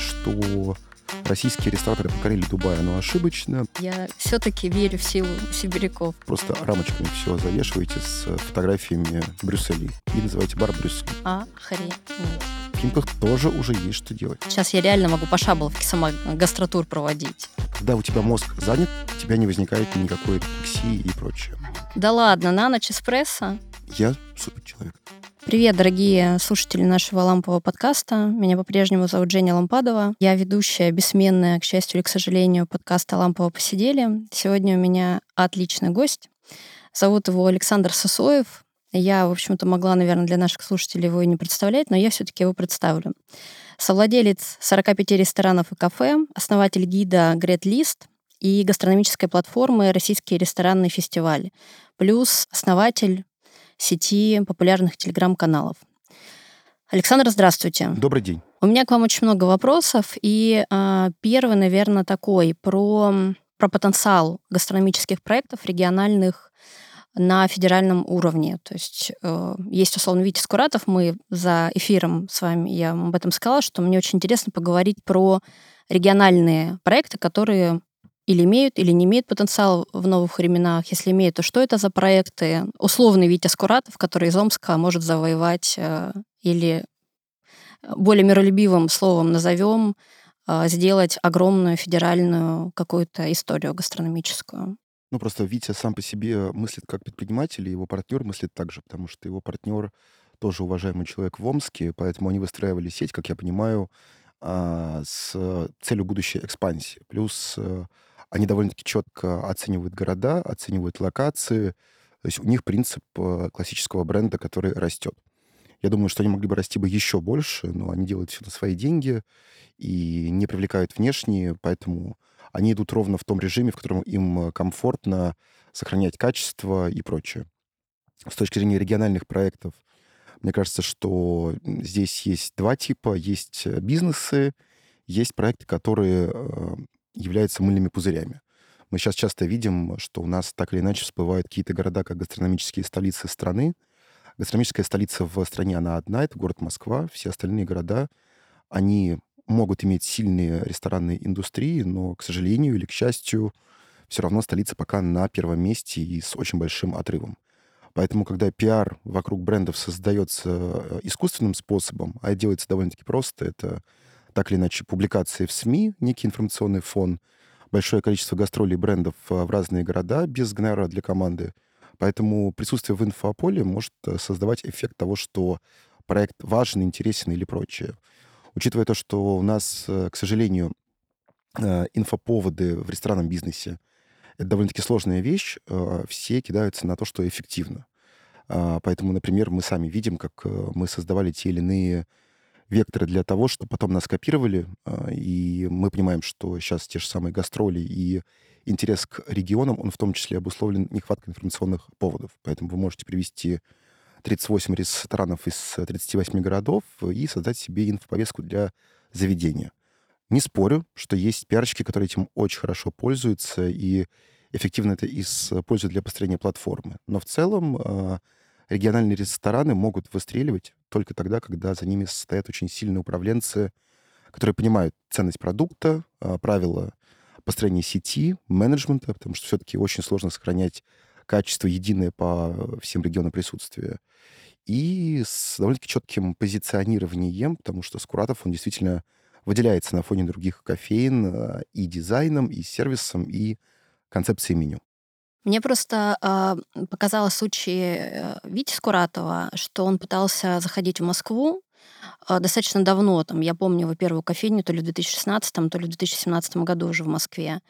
что российские рестораторы покорили Дубай, оно ошибочно. Я все-таки верю в силу сибиряков. Просто рамочками все завешиваете с фотографиями Брюсселей и называете бар Брюссель. А, хрень. В Химках тоже уже есть что делать. Сейчас я реально могу по Шаболовке сама гастротур проводить. Когда у тебя мозг занят, у тебя не возникает никакой рефлексии и прочее. Да ладно, на ночь эспрессо? Я супер человек. Привет, дорогие слушатели нашего лампового подкаста. Меня по-прежнему зовут Женя Лампадова. Я ведущая, бессменная, к счастью или к сожалению, подкаста «Лампово посидели». Сегодня у меня отличный гость. Зовут его Александр Сосоев. Я, в общем-то, могла, наверное, для наших слушателей его и не представлять, но я все-таки его представлю. Совладелец 45 ресторанов и кафе, основатель гида List и гастрономической платформы «Российский ресторанный фестиваль», плюс основатель сети популярных телеграм-каналов. Александр, здравствуйте. Добрый день. У меня к вам очень много вопросов, и э, первый, наверное, такой про, про потенциал гастрономических проектов региональных на федеральном уровне. То есть э, есть, условно, Витя Скуратов, мы за эфиром с вами, я об этом сказала, что мне очень интересно поговорить про региональные проекты, которые или имеют, или не имеют потенциал в новых временах. Если имеют, то что это за проекты? Условный Витя Скуратов, который из Омска может завоевать э, или более миролюбивым словом назовем, э, сделать огромную федеральную какую-то историю гастрономическую. Ну, просто Витя сам по себе мыслит как предприниматель, и его партнер мыслит так же, потому что его партнер тоже уважаемый человек в Омске, поэтому они выстраивали сеть, как я понимаю, а, с целью будущей экспансии. Плюс э, они довольно-таки четко оценивают города, оценивают локации. То есть у них принцип э, классического бренда, который растет. Я думаю, что они могли бы расти бы еще больше, но они делают все на свои деньги и не привлекают внешние, поэтому они идут ровно в том режиме, в котором им комфортно сохранять качество и прочее. С точки зрения региональных проектов, мне кажется, что здесь есть два типа. Есть э, бизнесы, есть проекты, которые э, являются мыльными пузырями. Мы сейчас часто видим, что у нас так или иначе всплывают какие-то города, как гастрономические столицы страны. Гастрономическая столица в стране, она одна, это город Москва. Все остальные города, они могут иметь сильные ресторанные индустрии, но, к сожалению или к счастью, все равно столица пока на первом месте и с очень большим отрывом. Поэтому, когда пиар вокруг брендов создается э, искусственным способом, а делается довольно-таки просто, это так или иначе публикации в СМИ, некий информационный фон, большое количество гастролей брендов э, в разные города без гонорара для команды. Поэтому присутствие в инфополе может э, создавать эффект того, что проект важен, интересен или прочее. Учитывая то, что у нас, к сожалению, инфоповоды в ресторанном бизнесе это довольно-таки сложная вещь. Все кидаются на то, что эффективно. А, поэтому, например, мы сами видим, как э, мы создавали те или иные векторы для того, чтобы потом нас копировали, а, и мы понимаем, что сейчас те же самые гастроли и интерес к регионам, он в том числе обусловлен нехваткой информационных поводов. Поэтому вы можете привести 38 ресторанов из 38 городов и создать себе инфоповестку для заведения. Не спорю, что есть пиарщики, которые этим очень хорошо пользуются, и эффективно это используют для построения платформы. Но в целом а, региональные рестораны могут выстреливать только тогда, когда за ними стоят очень сильные управленцы, которые понимают ценность продукта, а, правила построения сети, менеджмента, потому что все-таки очень сложно сохранять качество единое по всем регионам присутствия. И с довольно-таки четким позиционированием, потому что Скуратов, он действительно выделяется на фоне других кофеин а, и дизайном, и сервисом, и концепцией меню. Мне просто э, показало случай Вити Скуратова, что он пытался заходить в Москву э, достаточно давно. Там, я помню его первую кофейню то ли в 2016, то ли в 2017 году уже в Москве.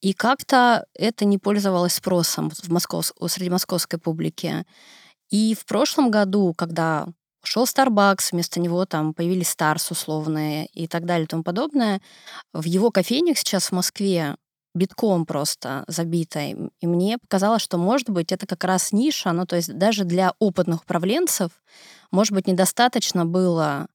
И как-то это не пользовалось спросом в Москов... среди московской публики. И в прошлом году, когда ушел Starbucks, вместо него там появились Stars условные и так далее и тому подобное, в его кофейнях сейчас в Москве битком просто забитой. И мне показалось, что, может быть, это как раз ниша, ну, то есть даже для опытных управленцев, может быть, недостаточно было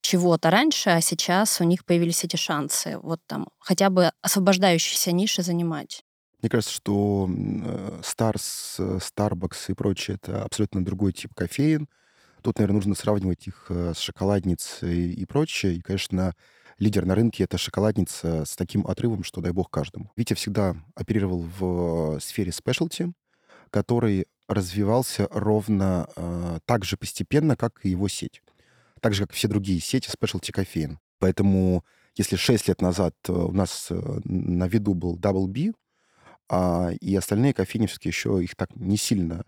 чего-то раньше, а сейчас у них появились эти шансы вот там хотя бы освобождающиеся ниши занимать. Мне кажется, что Stars, э, Starbucks и прочее — это абсолютно другой тип кофеин. Тут, наверное, нужно сравнивать их э, с шоколадницей и прочее. И, конечно, лидер на рынке — это шоколадница с таким отрывом, что дай бог каждому. Витя всегда оперировал в сфере спешлти, который развивался ровно э, так же постепенно, как и его сеть. Так же, как и все другие сети спешлти кофеин. Поэтому если 6 лет назад э, у нас э, на виду был Double B, а, и остальные кофейни все-таки еще их так не сильно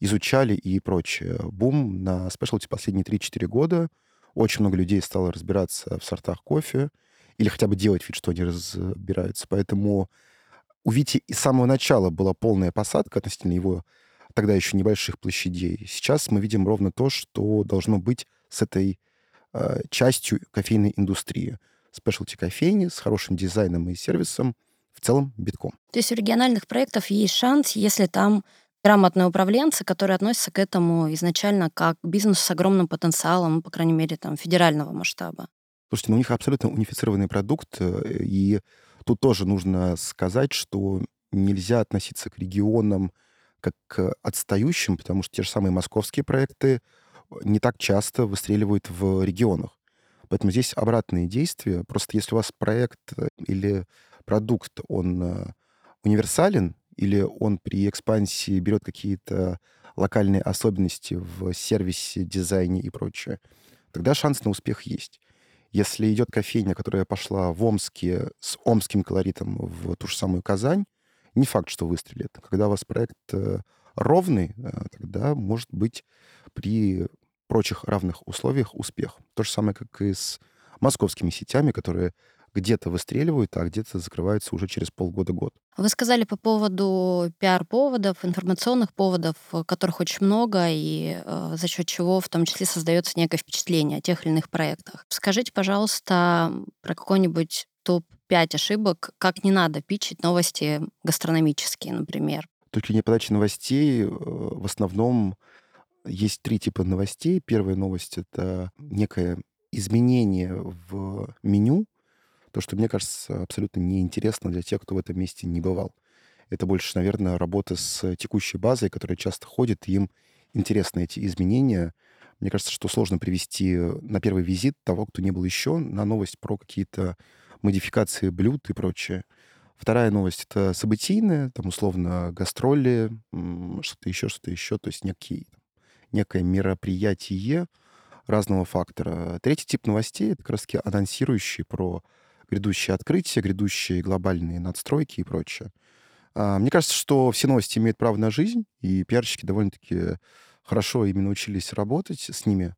изучали и прочее. Бум на спешлти последние 3-4 года. Очень много людей стало разбираться в сортах кофе или хотя бы делать вид, что они разбираются. Поэтому у Вити с самого начала была полная посадка относительно его тогда еще небольших площадей. Сейчас мы видим ровно то, что должно быть с этой э, частью кофейной индустрии. Спешлти кофейни с хорошим дизайном и сервисом в целом битком. То есть у региональных проектов есть шанс, если там грамотные управленцы, которые относятся к этому изначально как к бизнесу с огромным потенциалом, по крайней мере, там, федерального масштаба. Слушайте, ну у них абсолютно унифицированный продукт, э, и тут тоже нужно сказать, что нельзя относиться к регионам как к отстающим, потому что те же самые московские проекты не так часто выстреливают в регионах. Поэтому здесь обратные действия. Просто если у вас проект э, или продукт, он э, универсален, или он при экспансии берет какие-то локальные особенности в сервисе, дизайне и прочее, тогда шанс на успех есть. Если идет кофейня, которая пошла в Омске с омским колоритом в ту же самую Казань, не факт, что выстрелит. Когда у вас проект э, ровный, э, тогда может быть при прочих равных условиях успех. То же самое, как и с московскими сетями, которые где-то выстреливают, а где-то закрываются уже через полгода-год. Вы сказали по поводу пиар-поводов, информационных поводов, э, которых очень много, и э, за счет чего в том числе создается некое впечатление о тех или иных проектах. Скажите, пожалуйста, про какой-нибудь топ-5 ошибок, как не надо пичить новости гастрономические, например. Точки не подачи новостей э, в основном есть три типа новостей. Первая новость — это некое изменение в меню, то, что, мне кажется, абсолютно неинтересно для тех, кто в этом месте не бывал. Это больше, наверное, работа с текущей базой, которая часто ходит, и им интересны эти изменения. Мне кажется, что сложно привести на первый визит того, кто не был еще, на новость про какие-то модификации блюд и прочее. Вторая новость — это событийная, там, условно, гастроли, что-то еще, что-то еще, то есть некий, некое мероприятие разного фактора. Третий тип новостей — это как раз-таки анонсирующие про грядущие открытия, грядущие глобальные надстройки и прочее. А, мне кажется, что все новости имеют право на жизнь, и пиарщики довольно-таки хорошо именно учились работать с ними.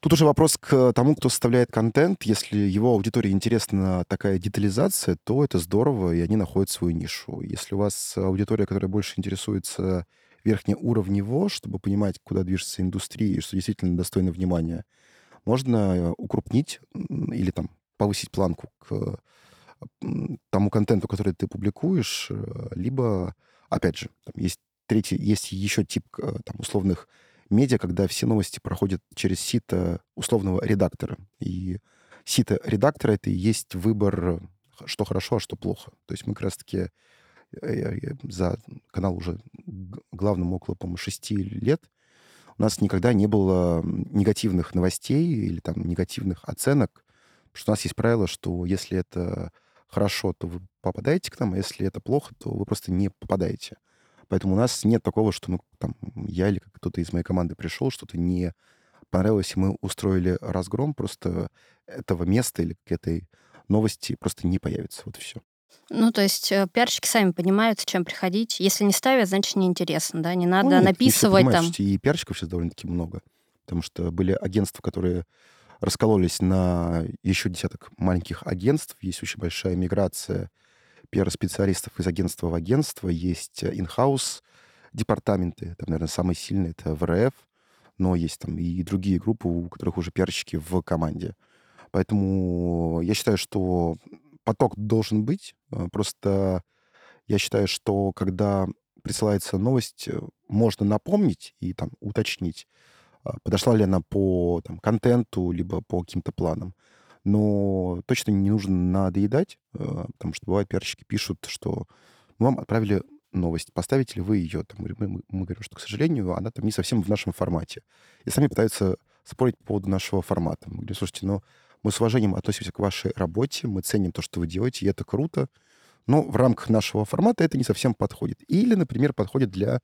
Тут уже вопрос к тому, кто составляет контент. Если его аудитории интересна такая детализация, то это здорово, и они находят свою нишу. Если у вас аудитория, которая больше интересуется верхнеуровнево, чтобы понимать, куда движется индустрия и что действительно достойно внимания, можно укрупнить или там повысить планку к тому контенту, который ты публикуешь, э, либо, опять же, там есть третий, есть еще тип э, там, условных медиа, когда все новости проходят через сито условного редактора. И сито редактора — это и есть выбор, что хорошо, а что плохо. То есть мы как раз-таки э, за канал уже главным около, по-моему, шести лет у нас никогда не было негативных новостей или там негативных оценок что у нас есть правило, что если это хорошо, то вы попадаете к нам, а если это плохо, то вы просто не попадаете. Поэтому у нас нет такого, что мы, там, я или кто-то из моей команды пришел, что-то не понравилось, и мы устроили разгром, просто этого места или к этой новости просто не появится. Вот и все. Ну, то есть э, пиарщики сами понимают, с чем приходить. Если не ставят, значит, неинтересно, да? Не надо ну, нет, написывать там. И пиарщиков сейчас довольно-таки много. Потому что были агентства, которые раскололись на еще десяток маленьких агентств. Есть очень большая миграция пиар-специалистов из агентства в агентство. Есть in-house департаменты. Там, наверное, самый сильный — это ВРФ. Но есть там и другие группы, у которых уже пиарщики в команде. Поэтому я считаю, что поток должен быть. Э, просто я считаю, что когда присылается новость, э, можно напомнить и там уточнить, подошла ли она по там, контенту, либо по каким-то планам. Но точно не нужно надоедать, а, потому что бывает пиарщики пишут, что мы вам отправили новость, поставите ли вы ее? Там, мы, мы, говорим, что, к сожалению, она там не совсем в нашем формате. И сами пытаются спорить по поводу нашего формата. Мы говорим, слушайте, ну, Мы с уважением относимся к вашей работе, мы ценим то, что вы делаете, и это круто. Но в рамках нашего формата это не совсем подходит. Или, например, подходит для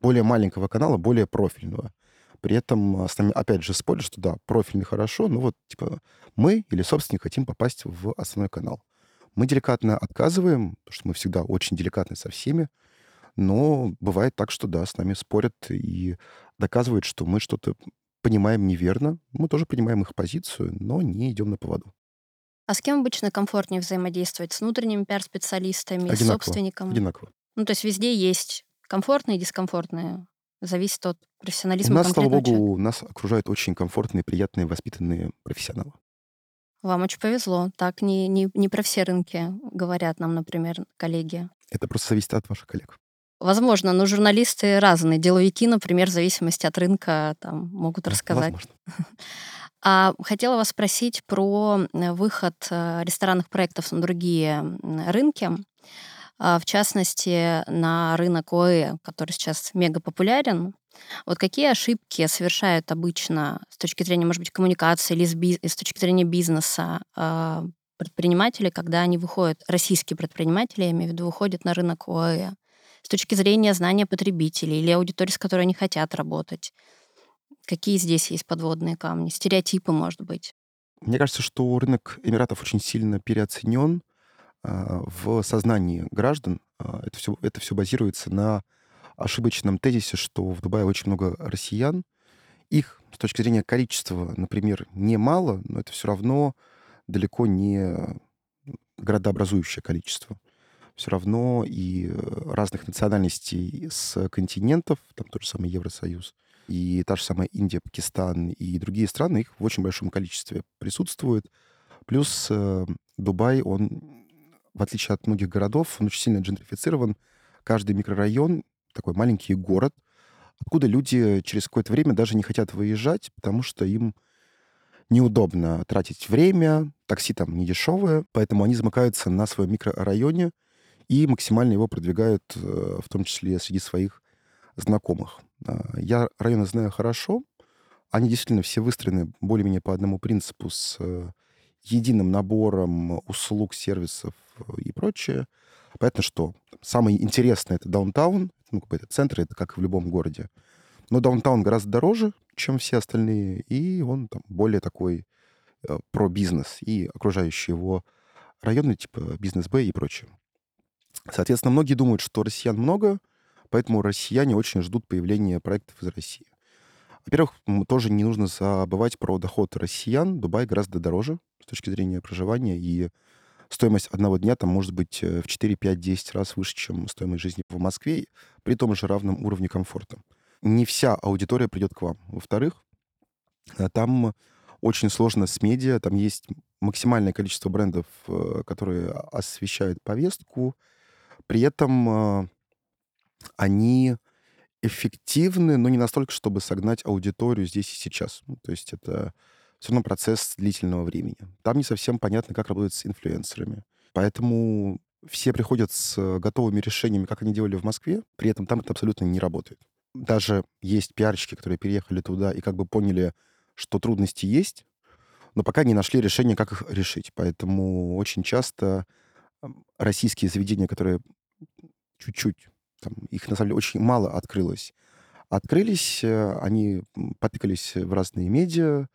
более маленького канала, более профильного. При этом с нами, опять же, спорят, что да, профильный хорошо, но вот, типа, мы или собственник хотим попасть в основной канал. Мы деликатно отказываем, потому что мы всегда очень деликатны со всеми, но бывает так, что да, с нами спорят и доказывают, что мы что-то понимаем неверно. Мы тоже понимаем их позицию, но не идем на поводу. А с кем обычно комфортнее взаимодействовать? С внутренними пиар-специалистами, с собственником? Одинаково. Ну, то есть везде есть комфортные и дискомфортные. Зависит от У профессионализма нас, слава конкретного человека. богу, нас окружают очень комфортные, приятные, воспитанные профессионалы. Вам очень повезло. Так не, не, не про все рынки говорят нам, например, коллеги. Это просто зависит от ваших коллег. Возможно, но журналисты разные. Деловики, например, в зависимости от рынка, там, могут рассказать. возможно. А хотела вас спросить про э, выход э, ресторанных проектов на другие рынки, в частности, на рынок ОЭ, который сейчас мега популярен. Вот какие ошибки совершают обычно с точки зрения, может быть, коммуникации или с, биз- с точки зрения бизнеса а, предприниматели, когда они выходят, российские предприниматели, я имею в виду, выходят на рынок ОЭ, с точки зрения знания потребителей или аудитории, с которой они хотят работать? Какие здесь есть подводные камни? Стереотипы, может быть? Мне кажется, что рынок Эмиратов очень сильно переоценен а, в сознании граждан. А, Это все, это все базируется на ошибочном тезисе, что в Дубае очень много россиян. Их с точки зрения количества, например, немало, но это все равно далеко не городообразующее количество. Все равно и разных национальностей с континентов, там тот же самый Евросоюз, и та же самая Индия, Пакистан и другие страны, их в очень большом количестве присутствует. Плюс э, Дубай, он, в отличие от многих городов, он очень сильно джентрифицирован. Каждый микрорайон такой маленький город, откуда люди через какое-то время даже не хотят выезжать, потому что им неудобно тратить время, такси там не дешевое, поэтому они замыкаются на своем микрорайоне и максимально его продвигают, э, в том числе среди своих знакомых. А, Я районы знаю хорошо. Они действительно все выстроены более-менее по одному принципу с э, единым набором услуг, сервисов э, и прочее. Понятно, что самое интересное— это даунтаун, ну, как бы это центр, это как и в любом городе. Но даунтаун гораздо дороже, чем все остальные, и он там более такой э, про бизнес и окружающие его районы, типа бизнес-бэй и прочее. Соответственно, многие думают, что россиян много, поэтому россияне очень ждут появления проектов из России. Во-первых, тоже не нужно забывать про доход россиян. Дубай гораздо дороже с точки зрения проживания, и стоимость одного дня там может быть э, в 4, 5, 10 раз выше, чем стоимость жизни в Москве, при том же равном уровне комфорта. Не вся аудитория придет к вам. Во-вторых, э, там очень сложно с медиа, там есть максимальное количество брендов, э, которые освещают повестку, при этом они эффективны, но не настолько, чтобы согнать аудиторию здесь и сейчас. Ну, то есть это все равно процесс длительного времени. Там не совсем понятно, как работать с инфлюенсерами. Поэтому все приходят с э, готовыми решениями, как они делали в Москве, при этом там это абсолютно не работает. Даже есть пиарщики, которые переехали туда и как бы поняли, что трудности есть, но пока не нашли решение, как их решить. Поэтому очень часто российские заведения, которые чуть-чуть, там, их на самом деле очень мало открылось, открылись, э, они потыкались в разные медиа,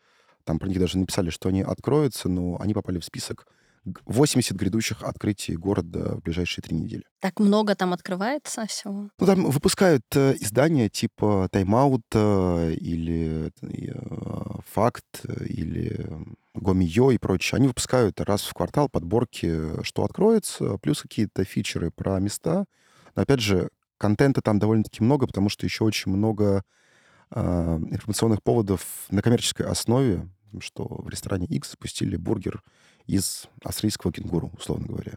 там про них даже написали, что они откроются, но они попали в список г- 80 грядущих открытий города в ближайшие три недели. Так много там открывается всего. Ну, там выпускают э, издания типа «Тайм-аут» э, или «Факт» или «Гомиё» и прочее. Они выпускают раз в квартал подборки, что откроется, плюс какие-то фичеры про места. Но, опять же, контента там довольно-таки много, потому что еще очень много э, информационных поводов на коммерческой основе, что в ресторане X запустили бургер из австралийского кенгуру, условно говоря.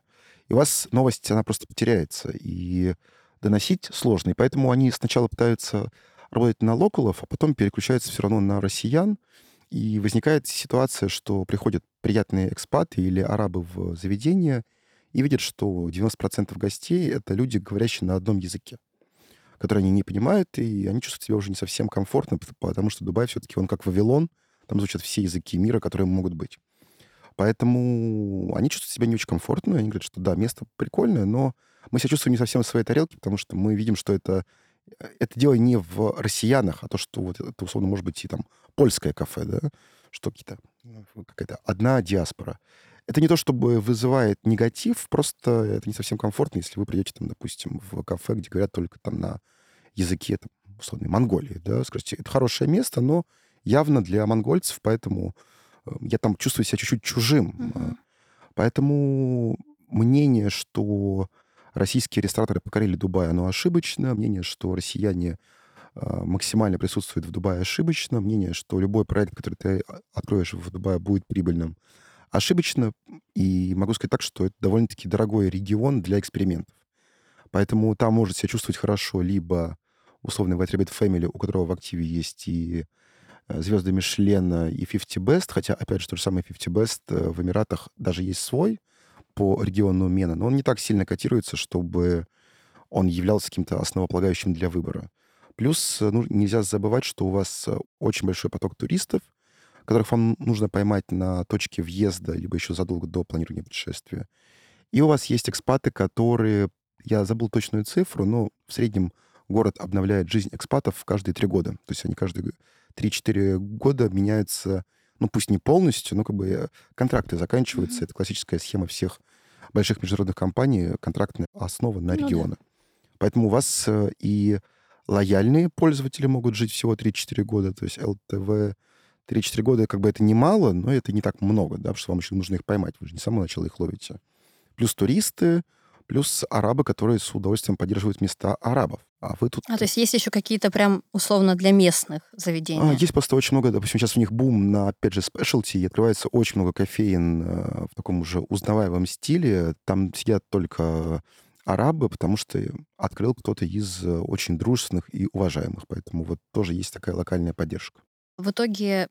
И у вас новость, она просто потеряется. И доносить сложно. И поэтому они сначала пытаются работать на локалов, а потом переключаются все равно на россиян. И возникает ситуация, что приходят приятные экспаты или арабы в заведение и видят, что 90% гостей — это люди, говорящие на одном языке, который они не понимают, и они чувствуют себя уже не совсем комфортно, пот- потому что Дубай все-таки он как Вавилон, там звучат все языки мира, которые могут быть. Поэтому они чувствуют себя не очень комфортно. Они говорят, что да, место прикольное, но мы себя чувствуем не совсем в своей тарелке, потому что мы видим, что это, э, это дело не в россиянах, а то, что вот это, условно, может быть, и там польское кафе, да, что какие-то, ну, какая-то одна диаспора. Это не то, чтобы вызывает негатив, просто это не совсем комфортно, если вы придете, там, допустим, в кафе, где говорят только там на языке, там, условной Монголии, да, скажите, это хорошее место, но явно для монгольцев, поэтому э, я там чувствую себя чуть-чуть чужим. Мгм. Поэтому мнение, что российские рестораторы покорили Дубай, оно ошибочно. Мнение, что россияне а, максимально присутствуют в Дубае, ошибочно. Мнение, что любой проект, который ты а, откроешь в Дубае, будет прибыльным, ошибочно. И могу сказать так, что это довольно-таки дорогой регион для экспериментов. Поэтому там может себя чувствовать хорошо либо условный White Rabbit Family, у которого в активе есть и э, звезды Мишлена, и 50 Best, хотя, опять же, то же самое 50 Best э, в Эмиратах даже есть свой по региону Мена, но он не так сильно котируется, чтобы он являлся каким-то основополагающим для выбора. Плюс э, ну, нельзя забывать, что у вас очень большой поток туристов, которых вам нужно поймать на точке въезда, либо еще задолго до планирования путешествия. И у вас есть экспаты, которые, я забыл точную цифру, но в среднем город обновляет жизнь экспатов каждые три года. То есть они каждые 3-4 года меняются, ну пусть не полностью, но как бы э, контракты заканчиваются. Мгм. Это классическая схема всех больших международных компаний, контрактная основа на Ну да. регионы. Поэтому у вас э, и лояльные пользователи могут жить всего 3-4 года, то есть ЛТВ 3-4 года, как бы это немало, но это не так много, да, потому что вам еще нужно их поймать, вы же не с самого начала их ловите. Плюс туристы, плюс арабы, которые с удовольствием поддерживают места арабов. А вы тут... А, то есть есть еще какие-то прям условно для местных А, заведения? Есть просто очень много, допустим, сейчас у них бум на, опять же, спешлти, и открывается очень много кофеин э, в таком уже узнаваемом стиле. Там сидят только арабы, потому что открыл кто-то из э, очень дружественных и уважаемых. Поэтому вот тоже есть такая локальная поддержка. В итоге,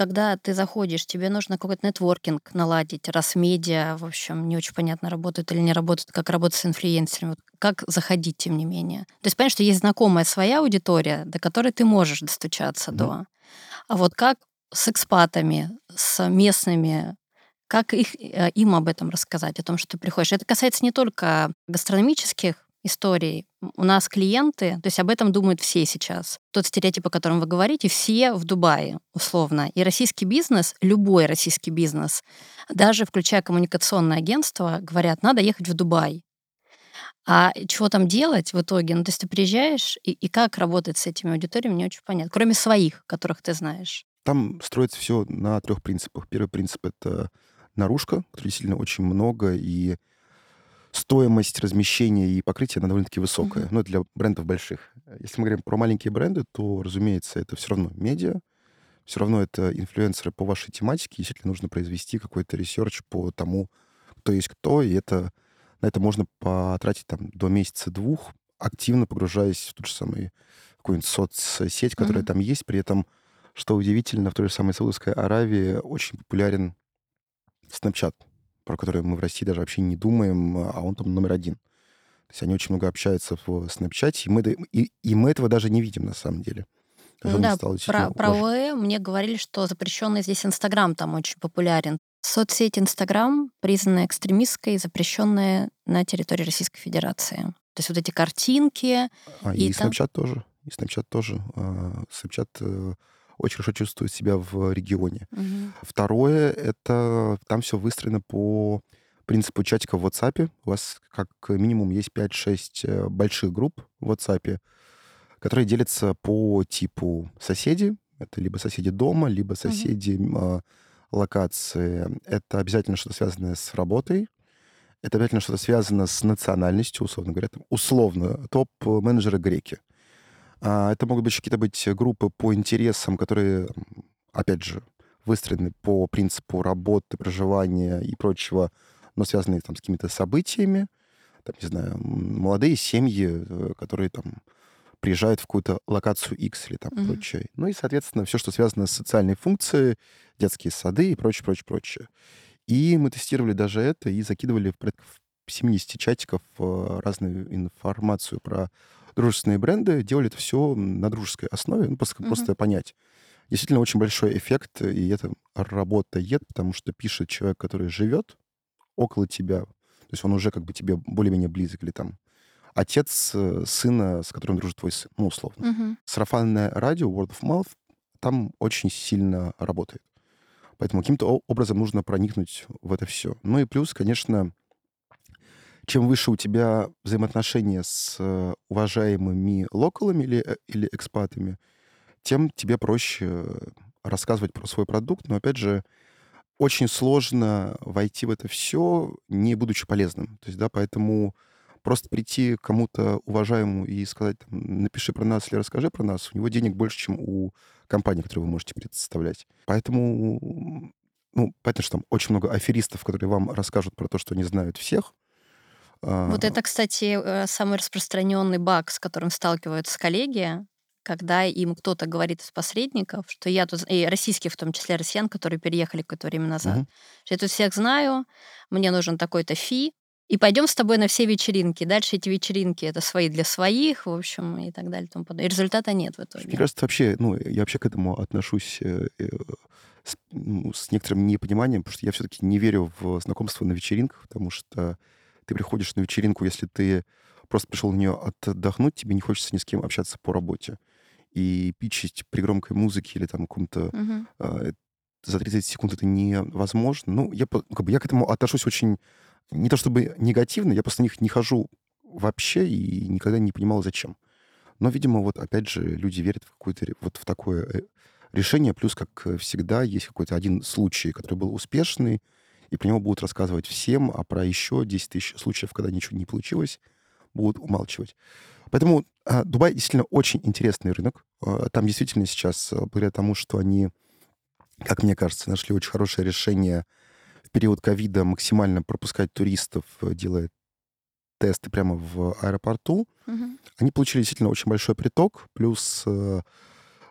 когда ты заходишь, тебе нужно какой-то нетворкинг наладить, раз медиа, в общем, не очень понятно, работают или не работают, как работать с инфлюенсерами. Вот как заходить, тем не менее? То есть, понятно, что есть знакомая своя аудитория, до которой ты можешь достучаться Мгм. до. А вот как с экспатами, с местными, как их, э, им об этом рассказать, о том, что ты приходишь? Это касается не только гастрономических историй. М, У нас клиенты, то есть об этом думают все сейчас. Тот стереотип, о котором вы говорите, все в Дубае, условно. И российский бизнес, любой российский бизнес, даже включая коммуникационное агентство, говорят, надо ехать в Дубай. А чего там делать в итоге? Ну, то есть ты приезжаешь, и, и как работать с этими аудиториями, не очень понятно. Кроме своих, которых ты знаешь. Там строится все на трех принципах. Первый принцип — это наружка, которой действительно очень много, и стоимость размещения и покрытия, она довольно-таки высокая. Мгм. Ну, для брендов больших. Если мы говорим про маленькие бренды, то, разумеется, это все равно медиа, все равно это инфлюенсеры по вашей тематике. Действительно, нужно произвести какой-то research по тому, кто есть кто, и это, на это можно потратить там до месяца-двух, активно погружаясь в ту же самую какую-нибудь соцсеть, которая Мгм. там есть. При этом, что удивительно, в той же самой Саудовской Аравии очень популярен Snapchat, про который мы в России даже вообще не думаем, а он там номер один. То есть они очень много общаются в Snapchat, и мы, и, и мы этого даже не видим на самом деле. Ну да, стал про, про ОЭ мне говорили, что запрещенный здесь Инстаграм там очень популярен. Соцсеть Инстаграм признана экстремистской, запрещенная на территории Российской Федерации. То есть вот эти картинки, А, и и там... Snapchat тоже. И Snapchat тоже. А, Snapchat э, очень хорошо чувствует себя в регионе. Мгм. Второе, это там все выстроено по принципу чатика в WhatsApp. У вас как минимум есть 5-6 э, больших групп в WhatsApp, которые делятся по типу соседи. Это либо соседи дома, либо соседи а, локации. Это обязательно что-то связанное с работой. Это обязательно что-то связано с национальностью, условно говоря. Там, условно, топ-менеджеры греки. А, Это могут быть какие-то быть группы по интересам, которые, опять же, выстроены по принципу работы, проживания и прочего, но связанные там с какими-то событиями. Там, не знаю, молодые семьи, э, которые там приезжают в какую-то локацию X или там Мгм. прочее. Ну и, соответственно, все, что связано с социальной функцией, детские сады и прочее, прочее, прочее. И мы тестировали даже это и закидывали в порядка в 70 чатиков э, разную информацию про дружественные бренды. Делали это все на дружеской основе, ну, просто, Мгм. просто понять, действительно очень большой эффект, и это работает, потому что пишет человек, который живет около тебя. То есть он уже как бы тебе более-менее близок. Или там отец э, сына, с которым дружит твой сын, ну, условно. Мгм. Сарафанное радио, word of mouth, там очень сильно работает. Поэтому каким-то образом нужно проникнуть в это все. Ну и плюс, конечно, чем выше у тебя взаимоотношения с э, уважаемыми локалами или, э, или экспатами, тем тебе проще рассказывать про свой продукт. Но, опять же, очень сложно войти в это все, не будучи полезным. То есть, да, поэтому просто прийти к кому-то уважаемому и сказать, там, напиши про нас или расскажи про нас, у него денег больше, чем у компании, которую вы можете представлять. Поэтому, ну, понятно, что там очень много аферистов, которые вам расскажут про то, что они знают всех. Вот А, это, кстати, э, самый распространенный баг, с которым сталкиваются коллеги, когда им кто-то говорит из посредников, что я тут, и российские, в том числе россиян, которые переехали какое-то время назад, мгм. что я тут всех знаю, мне нужен такой-то фи, и пойдем с тобой на все вечеринки. Дальше эти вечеринки это свои для своих, в общем, и так далее. И, тому подобное. и результата нет в Мне итоге. кажется, вообще, ну, я вообще к этому отношусь э, э, с, ну, с некоторым непониманием, потому что я все-таки не верю в знакомство на вечеринках, потому что ты приходишь на вечеринку, если ты просто пришел на нее отдохнуть, тебе не хочется ни с кем общаться по работе. И пичить при громкой музыке или там каком-то Мгм. а, за 30 секунд это невозможно. Ну, я, как бы, я к этому отношусь очень, не то чтобы негативно, я просто на них не хожу вообще и никогда не понимал, зачем. Но, видимо, вот опять же люди верят в какое-то вот в такое э, решение. Плюс, как э, всегда, есть какой-то один случай, который был успешный, и про него будут рассказывать всем, а про еще 10 тысяч случаев, когда ничего не получилось, будут умалчивать. Поэтому а, Дубай действительно очень интересный рынок. А, Там действительно сейчас, а, благодаря тому, что они, как мне кажется, нашли очень хорошее решение в период ковида максимально пропускать туристов, э, делая тесты прямо в аэропорту, Мгм. они получили действительно очень большой приток, плюс э,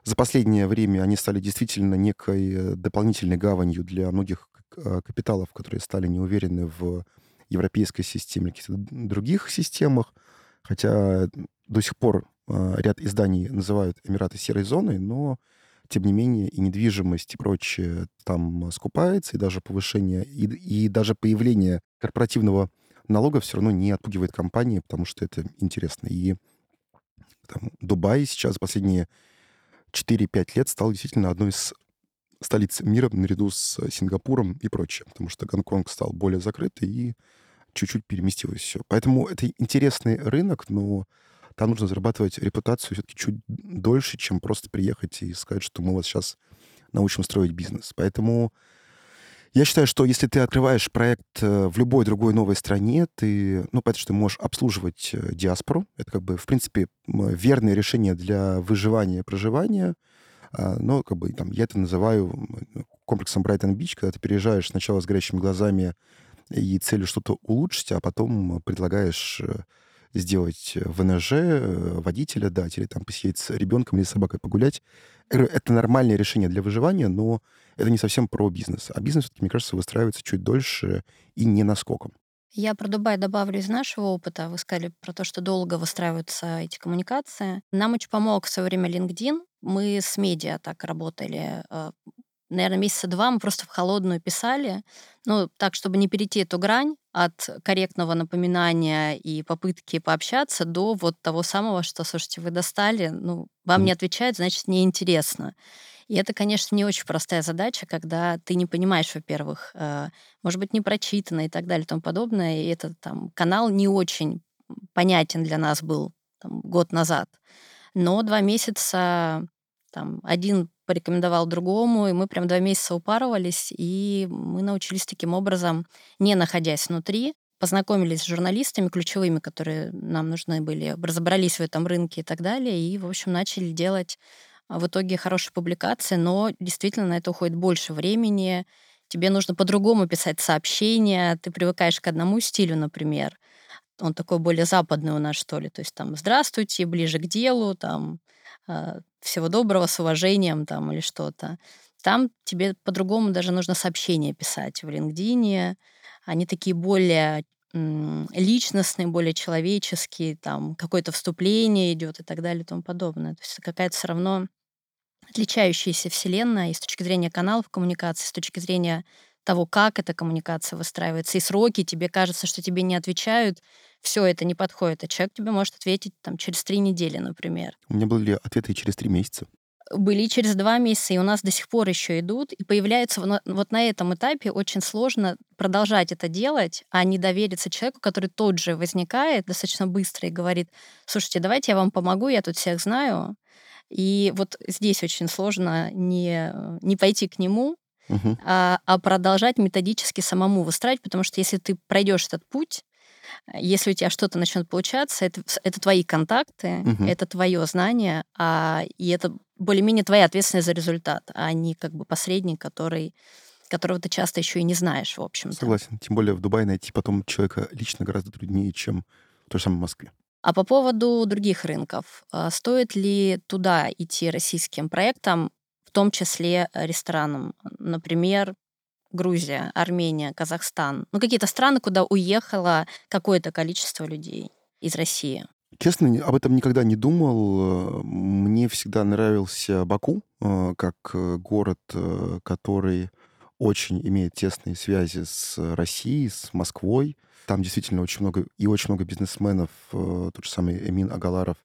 за последнее время они стали действительно некой э, дополнительной гаванью для многих капиталов, которые стали неуверены в европейской системе каких-то других системах. Хотя до сих пор э, ряд изданий называют Эмираты серой зоной, но тем не менее и недвижимость и прочее там скупается, и даже повышение, и, и даже появление корпоративного налога все равно не отпугивает компании, потому что это интересно. И там, Дубай сейчас последние 4-5 лет стал действительно одной из столиц мира наряду с Сингапуром и прочее, потому что Гонконг стал более закрытый и чуть-чуть переместилось все. Поэтому это интересный рынок, но там нужно зарабатывать репутацию все-таки чуть дольше, чем просто приехать и сказать, что мы вас сейчас научим строить бизнес. Поэтому я считаю, что если ты открываешь проект э, в любой другой новой стране, ты, ну, понятно, что ты можешь обслуживать э, диаспору. Это как бы, в принципе, верное решение для выживания и проживания. А, Но как бы там я это называю комплексом Брайтон-Бич, когда ты переезжаешь сначала с горящими глазами и целью что-то улучшить, а потом предлагаешь э, сделать ВНЖ, э, водителя дать, или там посидеть с ребенком или с собакой погулять. Это нормальное решение для выживания, но это не совсем про бизнес. А бизнес, мне кажется, выстраивается чуть дольше и не наскоком. Я про Дубай добавлю из нашего опыта. Вы сказали про то, что долго выстраиваются эти коммуникации. Нам очень помог в свое время LinkedIn. Мы с медиа так работали. Наверное, месяца два мы просто в холодную писали. Ну, так, чтобы не перейти эту грань от корректного напоминания и попытки пообщаться до вот того самого, что, слушайте, вы достали, ну, вам не отвечают, значит, неинтересно. И это, конечно, не очень простая задача, когда ты не понимаешь, во-первых, э, может быть, не прочитано и так далее и тому подобное. И этот там канал не очень понятен для нас был там, год назад. Но два месяца там один порекомендовал другому, и мы прям два месяца упарывались, и мы научились таким образом, не находясь внутри, познакомились с журналистами ключевыми, которые нам нужны были, разобрались в этом рынке и так далее, и, в общем, начали делать в итоге хорошие публикации, но действительно на это уходит больше времени, тебе нужно по-другому писать сообщения, ты привыкаешь к одному стилю, например, он такой более западный у нас, что ли, то есть там «здравствуйте», ближе к делу, там а, «всего доброго», с уважением там или что-то. Там тебе по-другому даже нужно сообщения писать в LinkedIn, они такие более личностные, более человеческие, там какое-то вступление идет и так далее и тому подобное. То есть какая-то все равно отличающаяся вселенная и с точки зрения каналов коммуникации, с точки зрения того, как эта коммуникация выстраивается, и сроки, тебе кажется, что тебе не отвечают, все это не подходит, а человек тебе может ответить там через три недели, например. У меня были ответы через три месяца. Были через два месяца, и у нас до сих пор еще идут, и появляется вот на этом этапе очень сложно продолжать это делать, а не довериться человеку, который тот же возникает достаточно быстро и говорит, слушайте, давайте я вам помогу, я тут всех знаю, и вот здесь очень сложно не, не пойти к нему, Мгм. а, а продолжать методически самому выстраивать, потому что если ты пройдешь этот путь, если у тебя что-то начнет получаться, это, это твои контакты, Мгм. это твое знание, а, и это более-менее твоя ответственность за результат, а не как бы посредник, который, которого ты часто еще и не знаешь, в общем-то. Согласен. Тем более в Дубае найти потом человека лично гораздо труднее, чем в той же самой Москве. А по поводу других рынков, а, стоит ли туда идти российским проектам, в том числе э, ресторанам? Например, Грузия, Армения, Казахстан. Ну, какие-то страны, куда уехало какое-то количество людей из России. Честно, об этом никогда не думал. Э, Мне всегда нравился Баку, э, как город, который очень имеет тесные связи с Россией, с Москвой. Там действительно очень много и очень много бизнесменов. э, Тот же самый Эмин Агаларов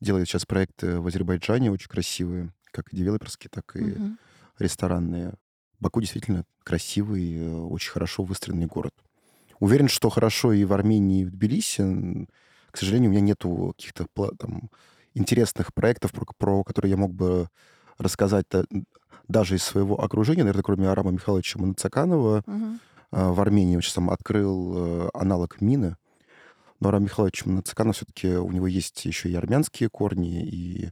делает сейчас проекты в Азербайджане очень красивые, как и девелоперские, так и Мгм. ресторанные. Баку действительно красивый, э, очень хорошо выстроенный город. Уверен, что хорошо и в Армении, и в Тбилиси. К сожалению, у меня нету каких-то там, интересных проектов, про, про которые я мог бы рассказать да- даже из своего окружения, наверное, кроме Арама Михайловича Манацаканова. Мгм. А, В Армении сейчас там открыл э, аналог мины. Но Арам Михайлович Манацаканов все-таки у него есть еще и армянские корни, и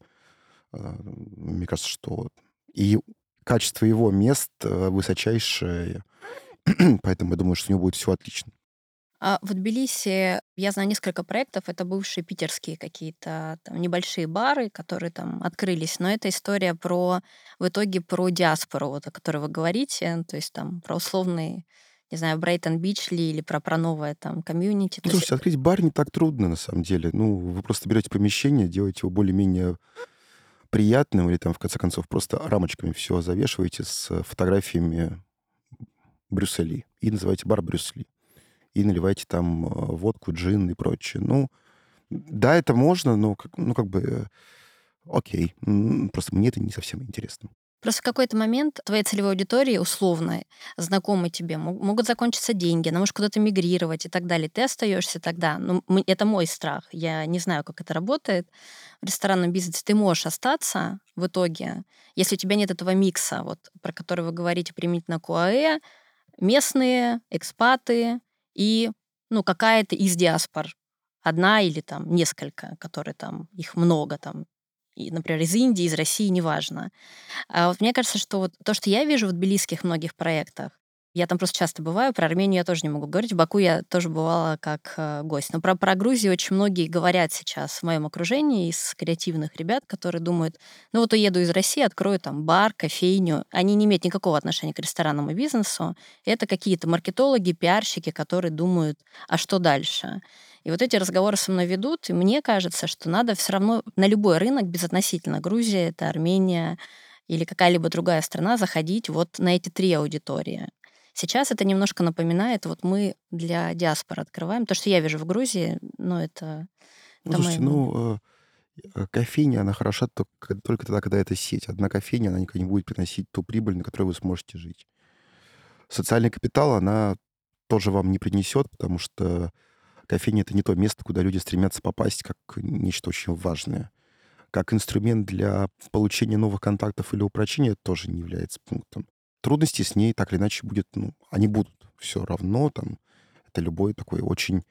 э, мне кажется, что и качество его мест э, высочайшее, поэтому я думаю, что у него будет все отлично. А в Тбилиси я знаю несколько проектов. Это бывшие питерские какие-то там небольшие бары, которые там открылись. Но это история про в итоге про диаспору, вот, о которой вы говорите. То есть там про условный, не знаю, Брейтон Бич ли или про, про новое там комьюнити. Ну, есть слушайте, открыть бар не так трудно, на самом деле. Ну, вы просто берете помещение, делаете его более-менее приятным, или там, в конце концов, просто рамочками все завешиваете с фотографиями Брюссели. И называете бар Брюссели. И наливаете там э, водку, джин и прочее. Ну, да, это можно, но, как- ну, как бы, э, окей. Просто мне это не совсем интересно. Просто в какой-то момент твоей целевой аудитории, условно, знакомой тебе, мо- могут закончиться деньги, она может куда-то мигрировать и так далее. Ты остаешься тогда. Ну, это мой страх. Я не знаю, как это работает. В ресторанном бизнесе ты можешь остаться в итоге, если у тебя нет этого микса, вот, про который вы говорите применительно к ОАЭ, местные, экспаты и ну, какая-то из диаспор. Одна или там несколько, которые там, их много там, например, из Индии, из России, неважно. А вот мне кажется, что вот то, что я вижу в тбилисских многих проектах, я там просто часто бываю, про Армению я тоже не могу говорить, в Баку я тоже бывала как э, гость. Но про, про Грузию очень многие говорят сейчас в моем окружении из креативных ребят, которые думают, ну вот уеду из России, открою там бар, кофейню. Они не имеют никакого отношения к ресторанному бизнесу. Это какие-то маркетологи, пиарщики, которые думают, а что дальше? И вот эти разговоры со мной ведут, и мне кажется, что надо все равно на любой рынок, безотносительно Грузия, это Армения или какая-либо другая страна, заходить вот на эти три аудитории. Сейчас это немножко напоминает, вот мы для диаспоры открываем. То, что я вижу в Грузии, ну, это... Ну, это слушайте, мои- ну, э, кофейня, она хороша только, только тогда, когда это сеть. Одна кофейня, она никогда не будет приносить ту прибыль, на которой вы сможете жить. Социальный капитал она тоже вам не принесет, потому что кофейня — это не то место, куда люди стремятся попасть как нечто очень важное. Как инструмент для получения новых контактов или упрочения тоже не является пунктом. Трудности с ней так или иначе будет, ну, они будут все равно, там, это любой такой очень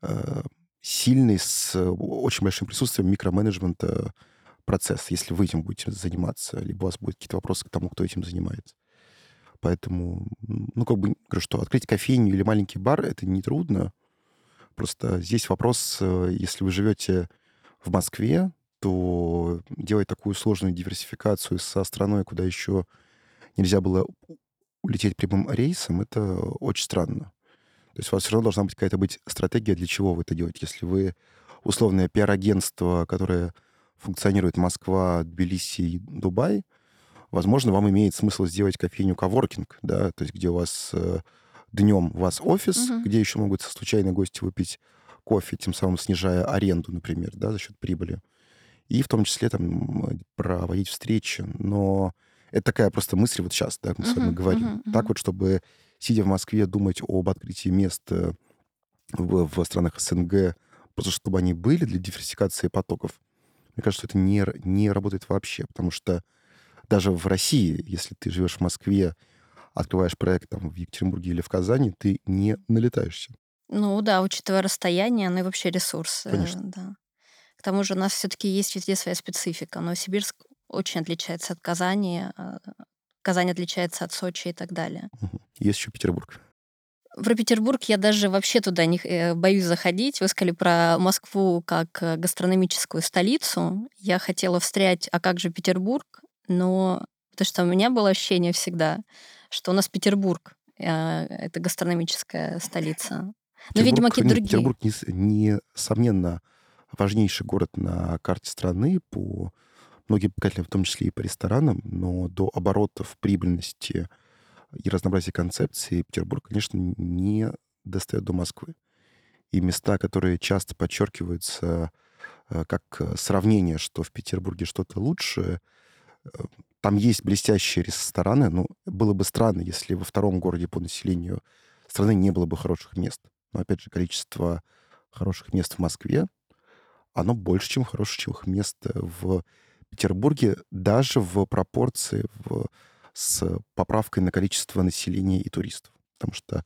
э, сильный, с очень большим присутствием микроменеджмента процесс, если вы этим будете заниматься, либо у вас будут какие-то вопросы к тому, кто этим занимается. Поэтому, ну, как бы, говорю, что открыть кофейню или маленький бар — это нетрудно. Просто здесь вопрос, э, если вы живете в Москве, то делать такую сложную диверсификацию со страной, куда еще нельзя было улететь прямым рейсом, это очень странно. То есть у вас все равно должна быть какая-то быть стратегия, для чего вы это делаете. Если вы условное пиар-агентство, которое функционирует Москва, Тбилиси и Дубай, возможно, вам имеет смысл сделать кофейню коворкинг, да, то есть где у вас э, днем у вас офис, Мгм. где еще могут случайные гости выпить кофе, тем самым снижая аренду, например, да, за счет прибыли. И в том числе там проводить встречи. Но это такая просто мысль вот сейчас, да, мы с вами говорим. мгм, Так вот, чтобы, сидя в Москве, думать об открытии мест в, в странах СНГ, просто чтобы они были для диверсификации потоков, мне кажется, это не, не работает вообще, потому что даже в России, если ты живешь в Москве, открываешь проект там в Екатеринбурге или в Казани, ты не налетаешься. Ну да, учитывая расстояние, ну и вообще ресурсы, Конечно. да. К тому же у нас все-таки есть везде своя специфика. Новосибирск очень отличается от Казани, а, Казань отличается от Сочи и так далее. Есть еще Петербург. Про Петербург я даже вообще туда не э, боюсь заходить. Вы сказали про Москву как э, гастрономическую столицу. Я хотела встрять, а как же Петербург? Но потому что у меня было ощущение всегда, что у нас Петербург э, это гастрономическая столица. Ну, видимо, Петербург, какие-то другие. Петербург, нес- несомненно, важнейший город на карте страны по многим показателям, в том числе и по ресторанам, но до оборотов, прибыльности и разнообразия концепций Петербург, конечно, не достает до Москвы. И места, которые часто подчеркиваются э, как э, сравнение, что в Петербурге что-то лучше, там есть блестящие рестораны, но было бы странно, если во втором городе по населению страны не было бы хороших мест. Но, опять же, количество хороших мест в Москве, оно больше, чем хороших мест в Петербурге, даже в пропорции в, с поправкой на количество населения и туристов. Потому что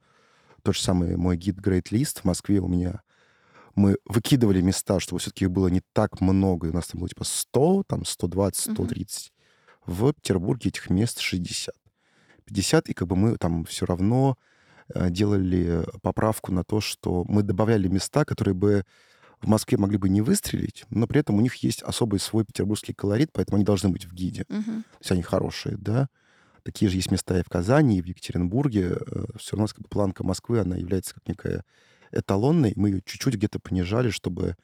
тот же самый мой гид Great List в Москве у меня мы выкидывали места, чтобы все-таки их было не так много. И у нас там было типа 100, там 120, Мгм. 130. В Петербурге этих мест 60. 50, и как бы мы там все равно э, делали поправку на то, что мы добавляли места, которые бы в Москве могли бы не выстрелить, но при этом у них есть особый свой петербургский колорит, поэтому они должны быть в гиде. Мгм. То есть они хорошие, да. Такие же есть места и в Казани, и в Екатеринбурге. Все равно как бы, планка Москвы, она является как некая эталонной. Мы ее чуть-чуть где-то понижали, чтобы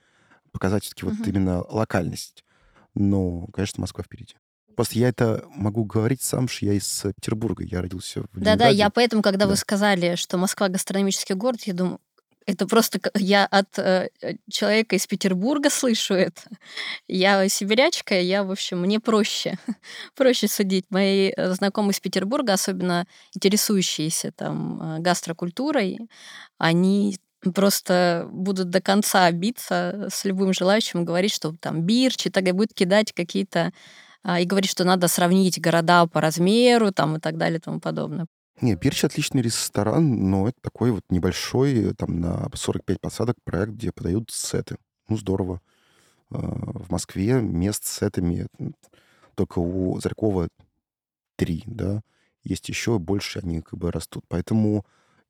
показать все-таки вот Мгм. именно локальность. Но, конечно, Москва впереди. Просто я это могу говорить сам, что я из э, Петербурга. Я родился в Да-да, я поэтому, когда вы Да. сказали, что Москва гастрономический город, я думаю, это просто я от э, э, человека из Петербурга слышу это. Я сибирячка, я, в общем, мне проще, проще судить. Мои э, знакомые из Петербурга, особенно интересующиеся там гастрокультурой, они просто будут до конца биться с любым желающим, говорить, что там бирч, и так далее, будет кидать какие-то и говорить, что надо сравнить города по размеру там, и так далее и тому подобное. Не, Пирч отличный ресторан, но это такой вот небольшой, э, там на 45 посадок проект, где подают сеты. Ну, здорово. Э, В Москве мест с сетами м, только у Зарькова три, да. Есть еще больше, они как бы растут. Поэтому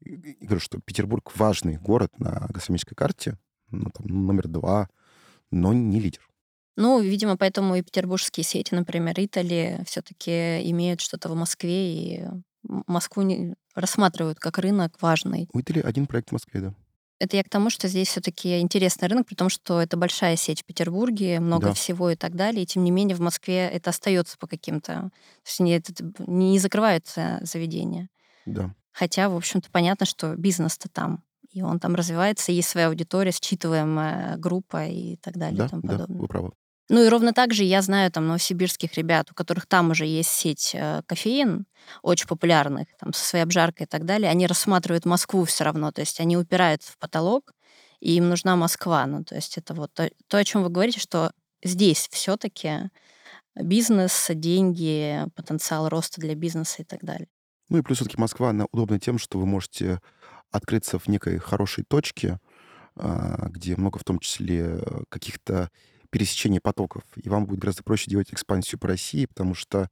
и говорю, что Петербург важный город на гастрономической карте, ну, там, номер два, но не лидер. Ну, видимо, поэтому и петербургские сети, например, Итали, все-таки имеют что-то в Москве и Москву не- рассматривают как рынок важный. У Италии один проект в Москве, да. Это я к тому, что здесь все-таки интересный рынок, при том, что это большая сеть в Петербурге, много Да. всего и так далее. И тем не менее в Москве это остается по каким-то... То есть не, это- не закрываются заведения. Да. Хотя, в общем-то, понятно, что бизнес-то там. И он там развивается, есть своя аудитория, считываемая группа и так далее и Да, тому да, подобное. вы правы. Ну и ровно так же я знаю там новосибирских ребят, у которых там уже есть сеть э, кофеин, очень популярных, там со своей обжаркой и так далее. Они рассматривают Москву все равно, то есть они упираются в потолок, и им нужна Москва. Ну, то есть это вот то, то, о чем вы говорите, что здесь все-таки бизнес, деньги, потенциал роста для бизнеса и так далее. Ну и плюс все-таки Москва, она удобна тем, что вы можете открыться в некой хорошей точке, а, где много в том числе э, каких-то пересечений потоков. И вам будет гораздо проще делать экспансию по России, потому что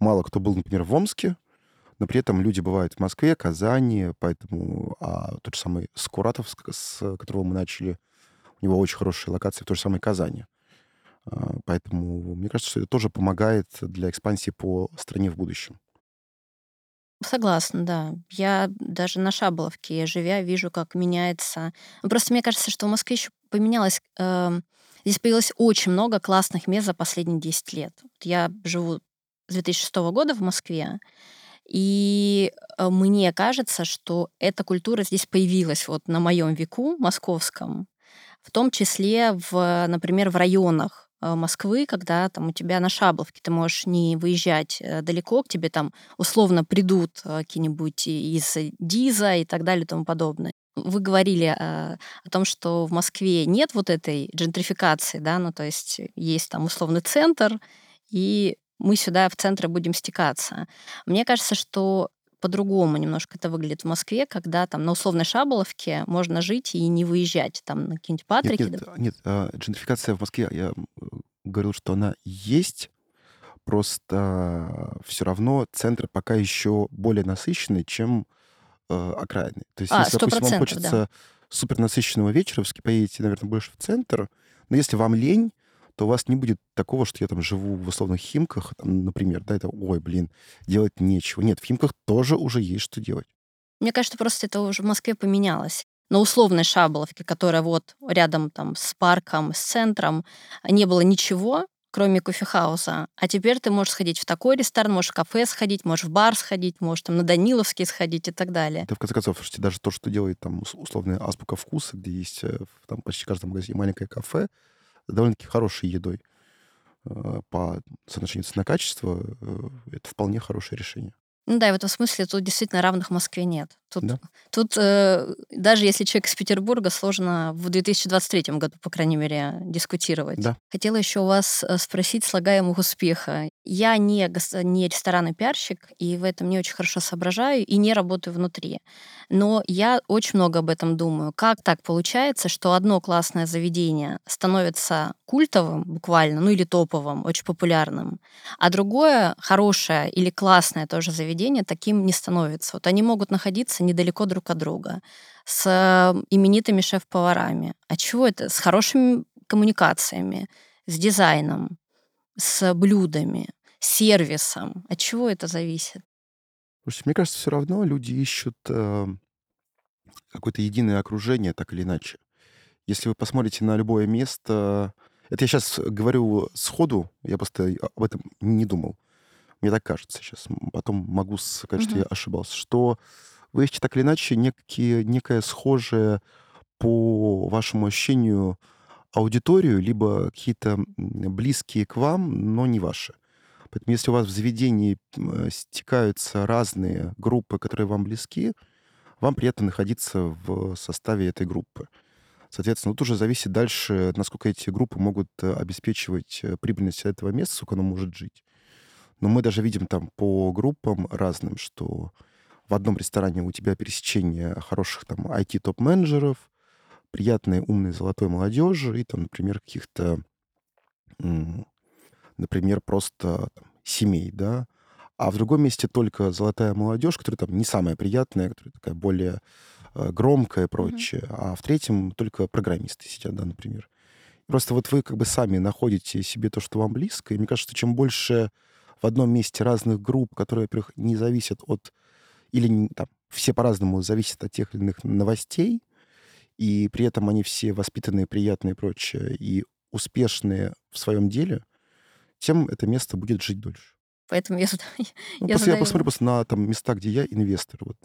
мало кто был, например, в Омске, но при этом люди бывают в Москве, Казани, поэтому а, тот же самый Скуратов, с, которого мы начали, у него очень хорошая локация в той же самой Казани. А, поэтому мне кажется, что это тоже помогает для экспансии по стране в будущем. Согласна, да. Я даже на Шаболовке, живя, вижу, как меняется. Ну, просто мне кажется, что в Москве еще поменялось эм, Здесь появилось очень много классных мест за последние 10 лет. Я живу с 2006 года в Москве, и э, мне кажется, что эта культура здесь появилась вот на моем веку московском, в том числе в, например, в районах э, Москвы, когда там у тебя на Шабловке ты можешь не выезжать э, далеко, к тебе там условно придут какие-нибудь из Диза и так далее и тому подобное. Вы говорили о, о том, что в Москве нет вот этой джентрификации, да, ну то есть есть там условный центр, и мы сюда в центре будем стекаться. Мне кажется, что по-другому немножко это выглядит в Москве, когда там на условной Шаболовке можно жить и не выезжать там на какие-нибудь Патрики. Нет, нет, нет а, джентрификация в Москве, я говорил, что она есть, просто все равно центр пока еще более насыщенный, чем э, окраины. То есть, а, если, допустим, вам хочется да. супер насыщенного вечера, вы поедете, наверное, больше в центр, но если вам лень, то у вас не будет такого, что я там живу в условных Химках, там, например, да, это, ой, блин, делать нечего. Нет, в Химках тоже уже есть что делать. Мне кажется, просто это уже в Москве поменялось. На условной Шаболовке, которая вот рядом там с парком, с центром, не было ничего, кроме кофехауса. А теперь ты можешь сходить в такой ресторан, можешь в кафе сходить, можешь в бар сходить, можешь там на Даниловский сходить и так далее. Да, в конце концов, слушайте, даже то, что делает там условная азбука вкуса, где есть э, там почти в каждом магазине маленькое кафе, довольно-таки хорошей едой э, по соотношению цена-качество, э, это вполне хорошее решение. Ну да, и в этом смысле тут действительно равных в Москве нет. Тут, Да. тут э, даже если человек из Петербурга, сложно в 2023 году, по крайней мере, дискутировать. Да. Хотела еще у вас э, спросить слагаемых успеха. Я не, не ресторанный пиарщик, и в этом не очень хорошо соображаю, и не работаю внутри. Но я очень много об этом думаю. Как так получается, что одно классное заведение становится культовым буквально, ну или топовым, очень популярным, а другое хорошее или классное тоже заведение таким не становится. Вот они могут находиться недалеко друг от друга, с именитыми шеф-поварами. А чего это? С хорошими коммуникациями, с дизайном, с блюдами, с сервисом. От чего это зависит? Слушайте, мне кажется, все равно люди ищут э, какое-то единое окружение, так или иначе. Если вы посмотрите на любое место, это я сейчас говорю сходу, я просто об этом не думал. Мне так кажется сейчас. Потом могу сказать, что Мгм. я ошибался. Что вы ищете так или иначе некие, некое схожее по вашему ощущению аудиторию, либо какие-то близкие к вам, но не ваши. Поэтому если у вас в заведении э, стекаются разные группы, которые вам близки, вам приятно находиться в составе этой группы. Соответственно, тут уже зависит дальше, насколько эти группы могут э, обеспечивать э, прибыльность этого места, сколько оно может жить. Но мы даже видим там по группам разным, что в одном ресторане у тебя пересечение хороших там IT-топ-менеджеров, приятной, умной, золотой молодежи и там, например, каких-то, например, просто там, семей, да. А в другом месте только золотая молодежь, которая там не самая приятная, которая такая более э, громкая и прочее. А в третьем только программисты сидят, да, например. Просто вот вы как бы сами находите себе то, что вам близко. И мне кажется, чем больше в одном месте разных групп, которые, во-первых, не зависят от... Или там, все по-разному зависят от тех или иных новостей, и при этом они все воспитанные, приятные и прочее, и успешные в своем деле, тем это место будет жить дольше. Поэтому я, зада- Ну, я просто я посмотрю просто на там, места, где я инвестор. Вот,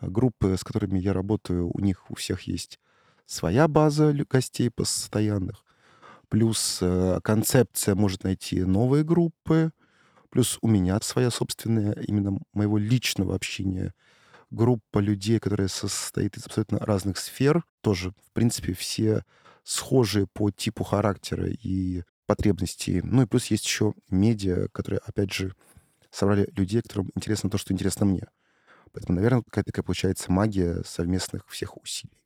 э, группы, с которыми я работаю, у них у всех есть своя база гостей постоянных, плюс э, концепция может найти новые группы, плюс у меня своя собственная, именно моего личного общения, группа людей, которая состоит из абсолютно разных сфер, тоже, в принципе, все схожие по типу характера и потребностей. Ну и плюс есть еще медиа, которые, опять же, собрали людей, которым интересно то, что интересно мне. Поэтому, наверное, какая-то такая получается магия совместных всех усилий.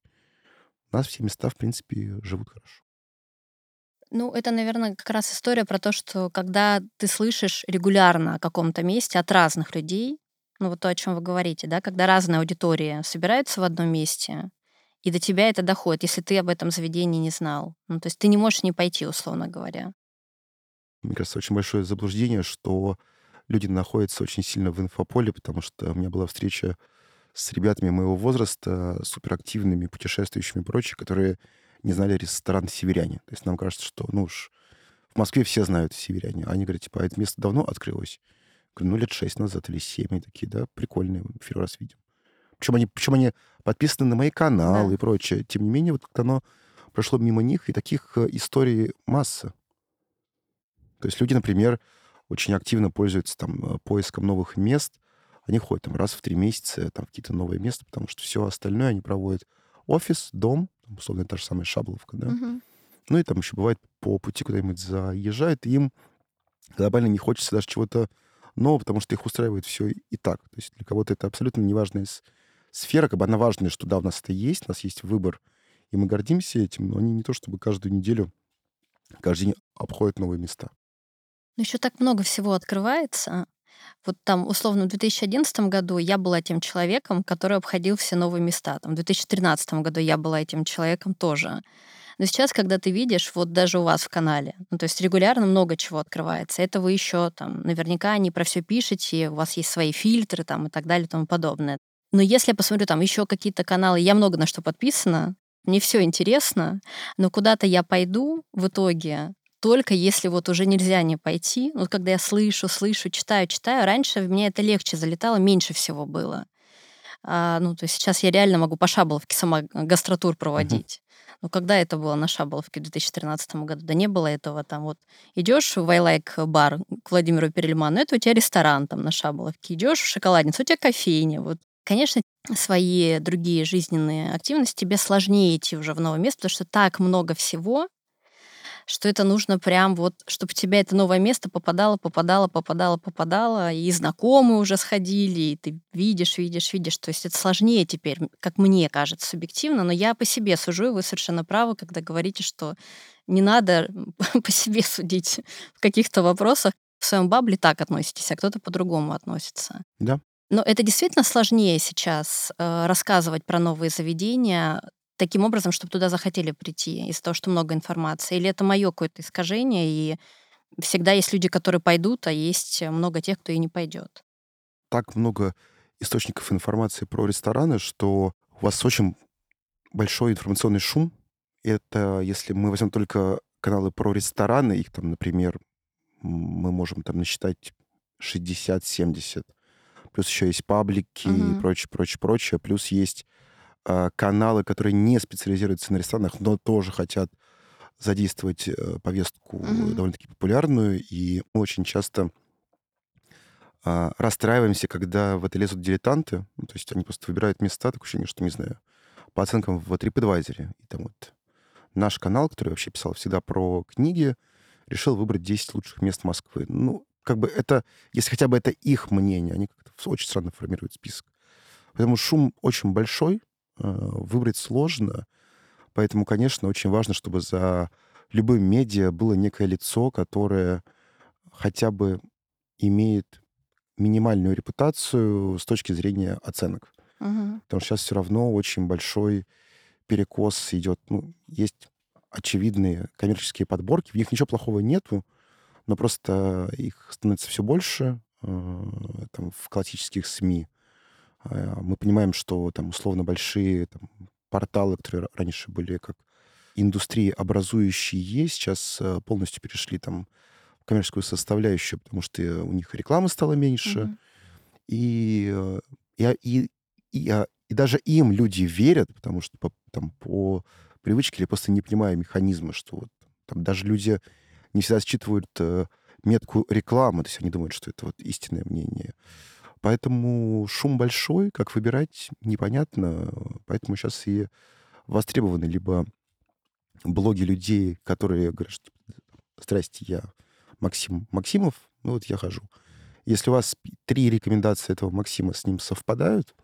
У нас все места, в принципе, живут хорошо. Ну, это, наверное, как раз история про то, что когда ты слышишь регулярно о каком-то месте от разных людей, ну вот то, о чем вы говорите, да, когда разные аудитории собираются в одном месте, и до тебя это доходит, если ты об этом заведении не знал. Ну, то есть ты не можешь не пойти, условно говоря. Мне кажется, очень большое заблуждение, что люди находятся очень сильно в инфополе, потому что у меня была встреча с ребятами моего возраста, суперактивными, путешествующими и прочее, которые не знали ресторан «Северяне». То есть нам кажется, что, ну уж, в Москве все знают «Северяне». Они говорят, типа, а это место давно открылось? говорю, ну, лет шесть назад или семь. И такие, да, прикольные, первый раз видим. Причем они, причем они подписаны на мои каналы Да. и прочее. Тем не менее, вот как оно прошло мимо них, и таких э, историй масса. То есть люди, например, очень активно пользуются там э, поиском новых мест. Они ходят там раз в три месяца там, в какие-то новые места, потому что все остальное они проводят офис, дом, условно, та же самая Шабловка, да. Мгм. Ну и там еще бывает по пути куда-нибудь заезжают, и им глобально не хочется даже чего-то нового, потому что их устраивает все и так. То есть для кого-то это абсолютно неважная сфера, как бы она важная, что да, у нас это есть, у нас есть выбор, и мы гордимся этим, но они не то чтобы каждую неделю, каждый день обходят новые места. Но еще так много всего открывается. Вот там, условно, в 2011 году я была тем человеком, который обходил все новые места. Там, в 2013 году я была этим человеком тоже. Но сейчас, когда ты видишь, вот даже у вас в канале, ну, то есть регулярно много чего открывается. Это вы еще там наверняка не про все пишете, у вас есть свои фильтры там и так далее и тому подобное. Но если я посмотрю там еще какие-то каналы, я много на что подписана, мне все интересно, но куда-то я пойду в итоге только если вот уже нельзя не пойти. Вот когда я слышу, слышу, читаю, читаю, раньше в меня это легче залетало, меньше всего было. А, ну, то есть сейчас я реально могу по Шаболовке сама гастротур проводить. Но когда это было на Шаболовке в 2013 году? Да не было этого там вот. Идешь в I Like бар к Владимиру Перельману, это у тебя ресторан там на Шаболовке. Идешь в шоколадницу, у тебя кофейня. Вот. Конечно, свои другие жизненные активности тебе сложнее идти уже в новое место, потому что так много всего, что это нужно прям вот, чтобы тебя это новое место попадало, попадало, попадало, попадало, и знакомые уже сходили, и ты видишь, видишь, видишь. То есть это сложнее теперь, как мне кажется, субъективно, но я по себе сужу, и вы совершенно правы, когда говорите, что не надо по себе судить в каких-то вопросах. В своем бабле так относитесь, а кто-то по-другому относится. Да. Но это действительно сложнее сейчас э, рассказывать про новые заведения таким образом, чтобы туда захотели прийти из-за того, что много информации? Или это мое какое-то искажение, и всегда есть люди, которые пойдут, а есть много тех, кто и не пойдет? Так много источников информации про рестораны, что у вас очень большой информационный шум. Это если мы возьмем только каналы про рестораны, их там, например, мы можем там насчитать 60-70. Плюс еще есть паблики и Мгм. прочее, прочее, прочее. Плюс есть каналы, которые не специализируются на ресторанах, но тоже хотят задействовать э, повестку Мгм. довольно-таки популярную. И мы очень часто а, расстраиваемся, когда в это лезут дилетанты. Ну, то есть они просто выбирают места, такое ощущение, что, не знаю, по оценкам в TripAdvisor. И там вот наш канал, который вообще писал всегда про книги, решил выбрать 10 лучших мест Москвы. Ну, как бы это, если хотя бы это их мнение, они как-то очень странно формируют список. Поэтому шум очень большой, э, выбрать сложно. Поэтому, конечно, очень важно, чтобы за любым медиа было некое лицо, которое хотя бы имеет минимальную репутацию с точки зрения оценок. Мгм. Потому что сейчас все равно очень большой перекос идет. Ну, есть очевидные коммерческие подборки, в них ничего плохого нету, но просто их становится все больше э, там, в классических СМИ. А, Мы понимаем, что там условно большие там, порталы, которые ра- раньше были как индустрии образующие, сейчас э, полностью перешли там в коммерческую составляющую, потому что э, у них рекламы стало меньше, Мгм. и, э, и, а- и, и, и даже им люди верят, потому что по, там, по привычке или просто не понимая механизма, что вот, там даже люди не всегда считывают э, метку рекламы, то есть они думают, что это вот истинное мнение. Поэтому шум большой, как выбирать, непонятно. Поэтому сейчас и востребованы либо блоги людей, которые говорят, что «Здрасте, я Максим Максимов, ну вот я хожу». Если у вас три рекомендации этого Максима с ним совпадают,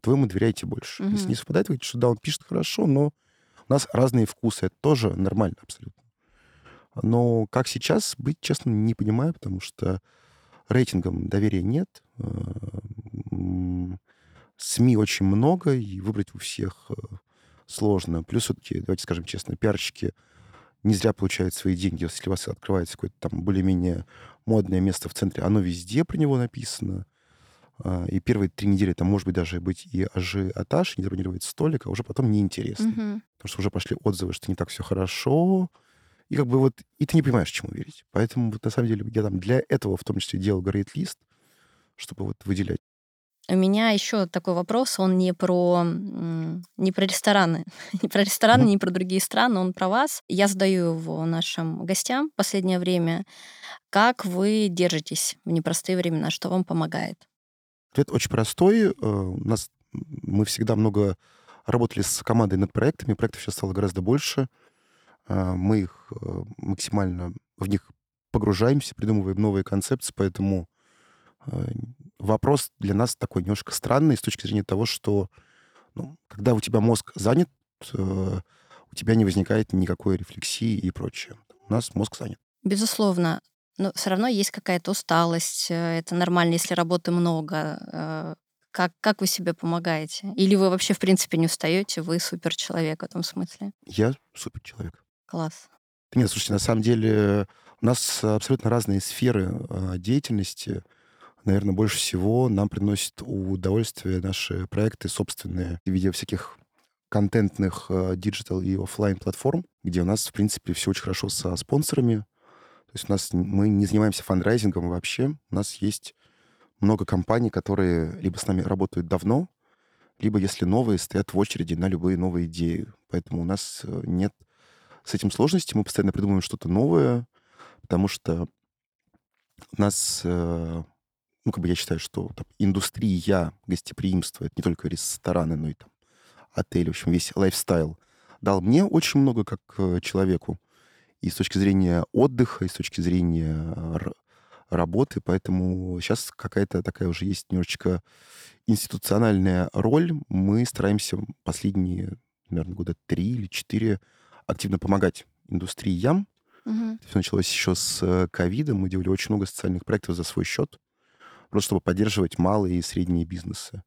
то вы ему доверяете больше. Если Мгм. не совпадает, вы говорите, что да, он пишет хорошо, но у нас разные вкусы. Это тоже нормально абсолютно. Но как сейчас быть, честно, не понимаю, потому что рейтингам доверия нет. э, СМИ очень много, и выбрать у всех э, сложно. Плюс все-таки, давайте скажем честно, пиарщики не зря получают свои деньги. Если у вас открывается какое-то там более-менее модное место в центре, оно везде про него написано. А, и первые три недели там может быть даже быть и ажиотаж, не забронировать столик, а уже потом неинтересно. Мгм. Потому что уже пошли отзывы, что не так все хорошо. И как бы вот... И ты не понимаешь, чему верить. Поэтому вот на самом деле я там для этого в том числе делал грейд-лист, чтобы вот выделять. У меня еще такой вопрос, он не про, не про рестораны, не про рестораны, не про другие страны, он про вас. Я задаю его нашим гостям в последнее время. Как вы держитесь в непростые времена? Что вам помогает? Ответ очень простой. Э, У нас мы всегда много работали с командой над проектами. Проектов сейчас стало гораздо больше. А, Мы их э, максимально в них погружаемся, придумываем новые концепции, поэтому э, вопрос для нас такой немножко странный с точки зрения того, что ну, когда у тебя мозг занят, э, у тебя не возникает никакой рефлексии и прочее. У нас мозг занят. Безусловно, но все равно есть какая-то усталость. Это нормально, если работы много. Как, как вы себе помогаете? Или вы вообще, в принципе, не устаете? Вы супер человек в этом смысле? Я супер человек. Класс. Нет, слушайте, на самом деле у нас абсолютно разные сферы а, деятельности. Наверное, больше всего нам приносят удовольствие наши проекты собственные в виде всяких контентных а, digital и оффлайн платформ, где у нас, в принципе, все очень хорошо со спонсорами. То есть у нас мы не занимаемся фандрайзингом вообще. У нас есть много компаний, которые либо с нами работают давно, либо, если новые, стоят в очереди на любые новые идеи. Поэтому у нас э, нет с этим сложностей. Мы постоянно придумываем что-то новое, потому что нас, э, ну, как бы я считаю, что там, индустрия гостеприимства, это не только рестораны, но и там отели, в общем, весь лайфстайл, дал мне очень много как э, человеку. И с точки зрения отдыха, и с точки зрения э, работы. Поэтому сейчас какая-то такая уже есть немножечко институциональная роль. Мы стараемся последние, наверное, года три или четыре активно помогать индустриям. Мгм. Все началось еще с э, ковида. Мы делали очень много социальных проектов за свой счет, просто чтобы поддерживать малые и средние бизнесы.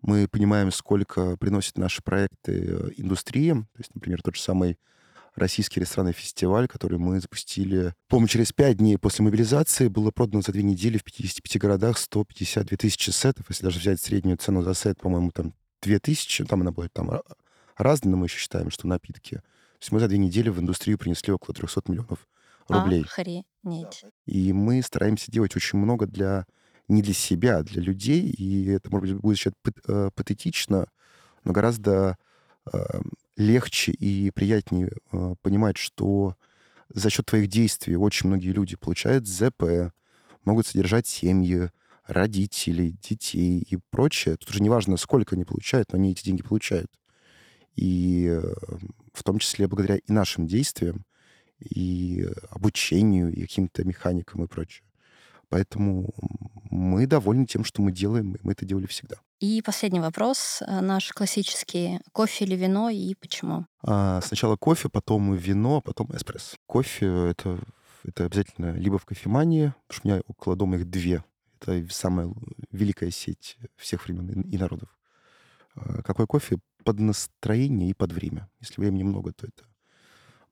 Мы понимаем, сколько приносят наши проекты э, индустриям. То есть, например, тот же самый российский ресторанный фестиваль, который мы запустили, по-моему, через пять дней после мобилизации было продано за две недели в 55 городах 152 тысячи сетов. Если даже взять среднюю цену за сет, по-моему, там 2000, там она будет там ра- разная, но мы еще считаем, что напитки. То есть мы за две недели в индустрию принесли около 300 миллионов рублей. Охренеть. И мы стараемся делать очень много для не для себя, а для людей. И это, может быть, будет сейчас патетично, но гораздо э, легче и приятнее э, понимать, что за счет твоих действий очень многие люди получают ЗП, могут содержать семьи, родителей, детей и прочее. Тут уже неважно, сколько они получают, но они эти деньги получают. И э, в том числе благодаря и нашим действиям, и обучению, и каким-то механикам и прочее. Поэтому мы довольны тем, что мы делаем, и мы это делали всегда. И последний вопрос, э, наш классический. Кофе или вино и почему? А сначала кофе, потом вино, а потом эспрессо. Кофе это, это обязательно либо в кофемании, потому что у меня около дома их две. Это самая великая сеть всех времен и народов. А Какой кофе? Под настроение и под время. Если времени много, то это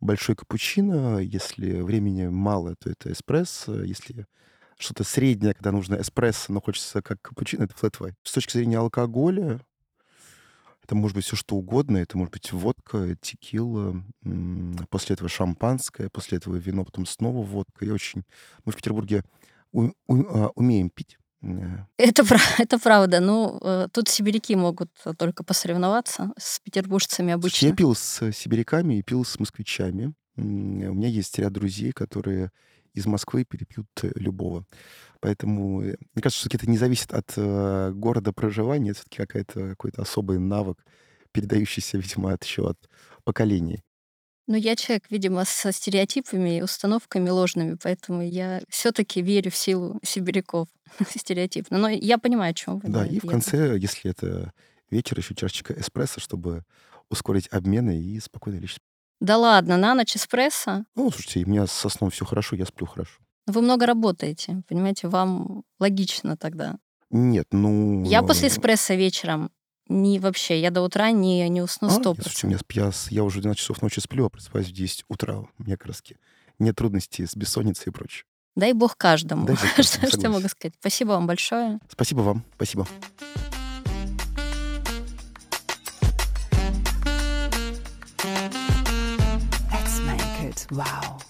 большой капучино. Если времени мало, то это эспрессо. Если что-то среднее, когда нужно эспрессо, но хочется как капучино, это флэт white. С точки зрения алкоголя, это может быть все что угодно. Это может быть водка, текила, после этого шампанское, после этого вино, потом снова водка. Я очень... Мы в Петербурге у- у- а, умеем пить. Э, Это, это правда. Ну, э, тут сибиряки могут э, только посоревноваться с петербуржцами Слушайте, я обычно. пил с сибиряками и пил с москвичами. М, У меня есть ряд друзей, которые из Москвы перепьют э, любого. Поэтому э, мне кажется, что это не зависит от э, города проживания. Это все-таки какой-то особый навык, передающийся, видимо, от, еще от поколений. Но я человек, видимо, со стереотипами и установками ложными, поэтому я все-таки верю в силу сибиряков стереотипно. Но я понимаю, о чем вы. Да, и в конце, если это вечер, еще чашечка эспрессо, чтобы ускорить обмены и спокойно лечь. Да ладно, на ночь эспрессо? Ну, слушайте, у меня со сном все хорошо, я сплю хорошо. Вы много работаете, понимаете, вам логично тогда. Нет, ну... Я после эспрессо вечером не вообще, я до утра не, не усну а, сто а, я, я, я уже 12 часов ночи сплю, а просыпаюсь в 10 утра. У меня как нет трудностей с бессонницей и прочее. Дай бог каждому. Дай бог каждому что, согласен. что я могу сказать? Спасибо вам большое. Спасибо вам. Спасибо. Let's.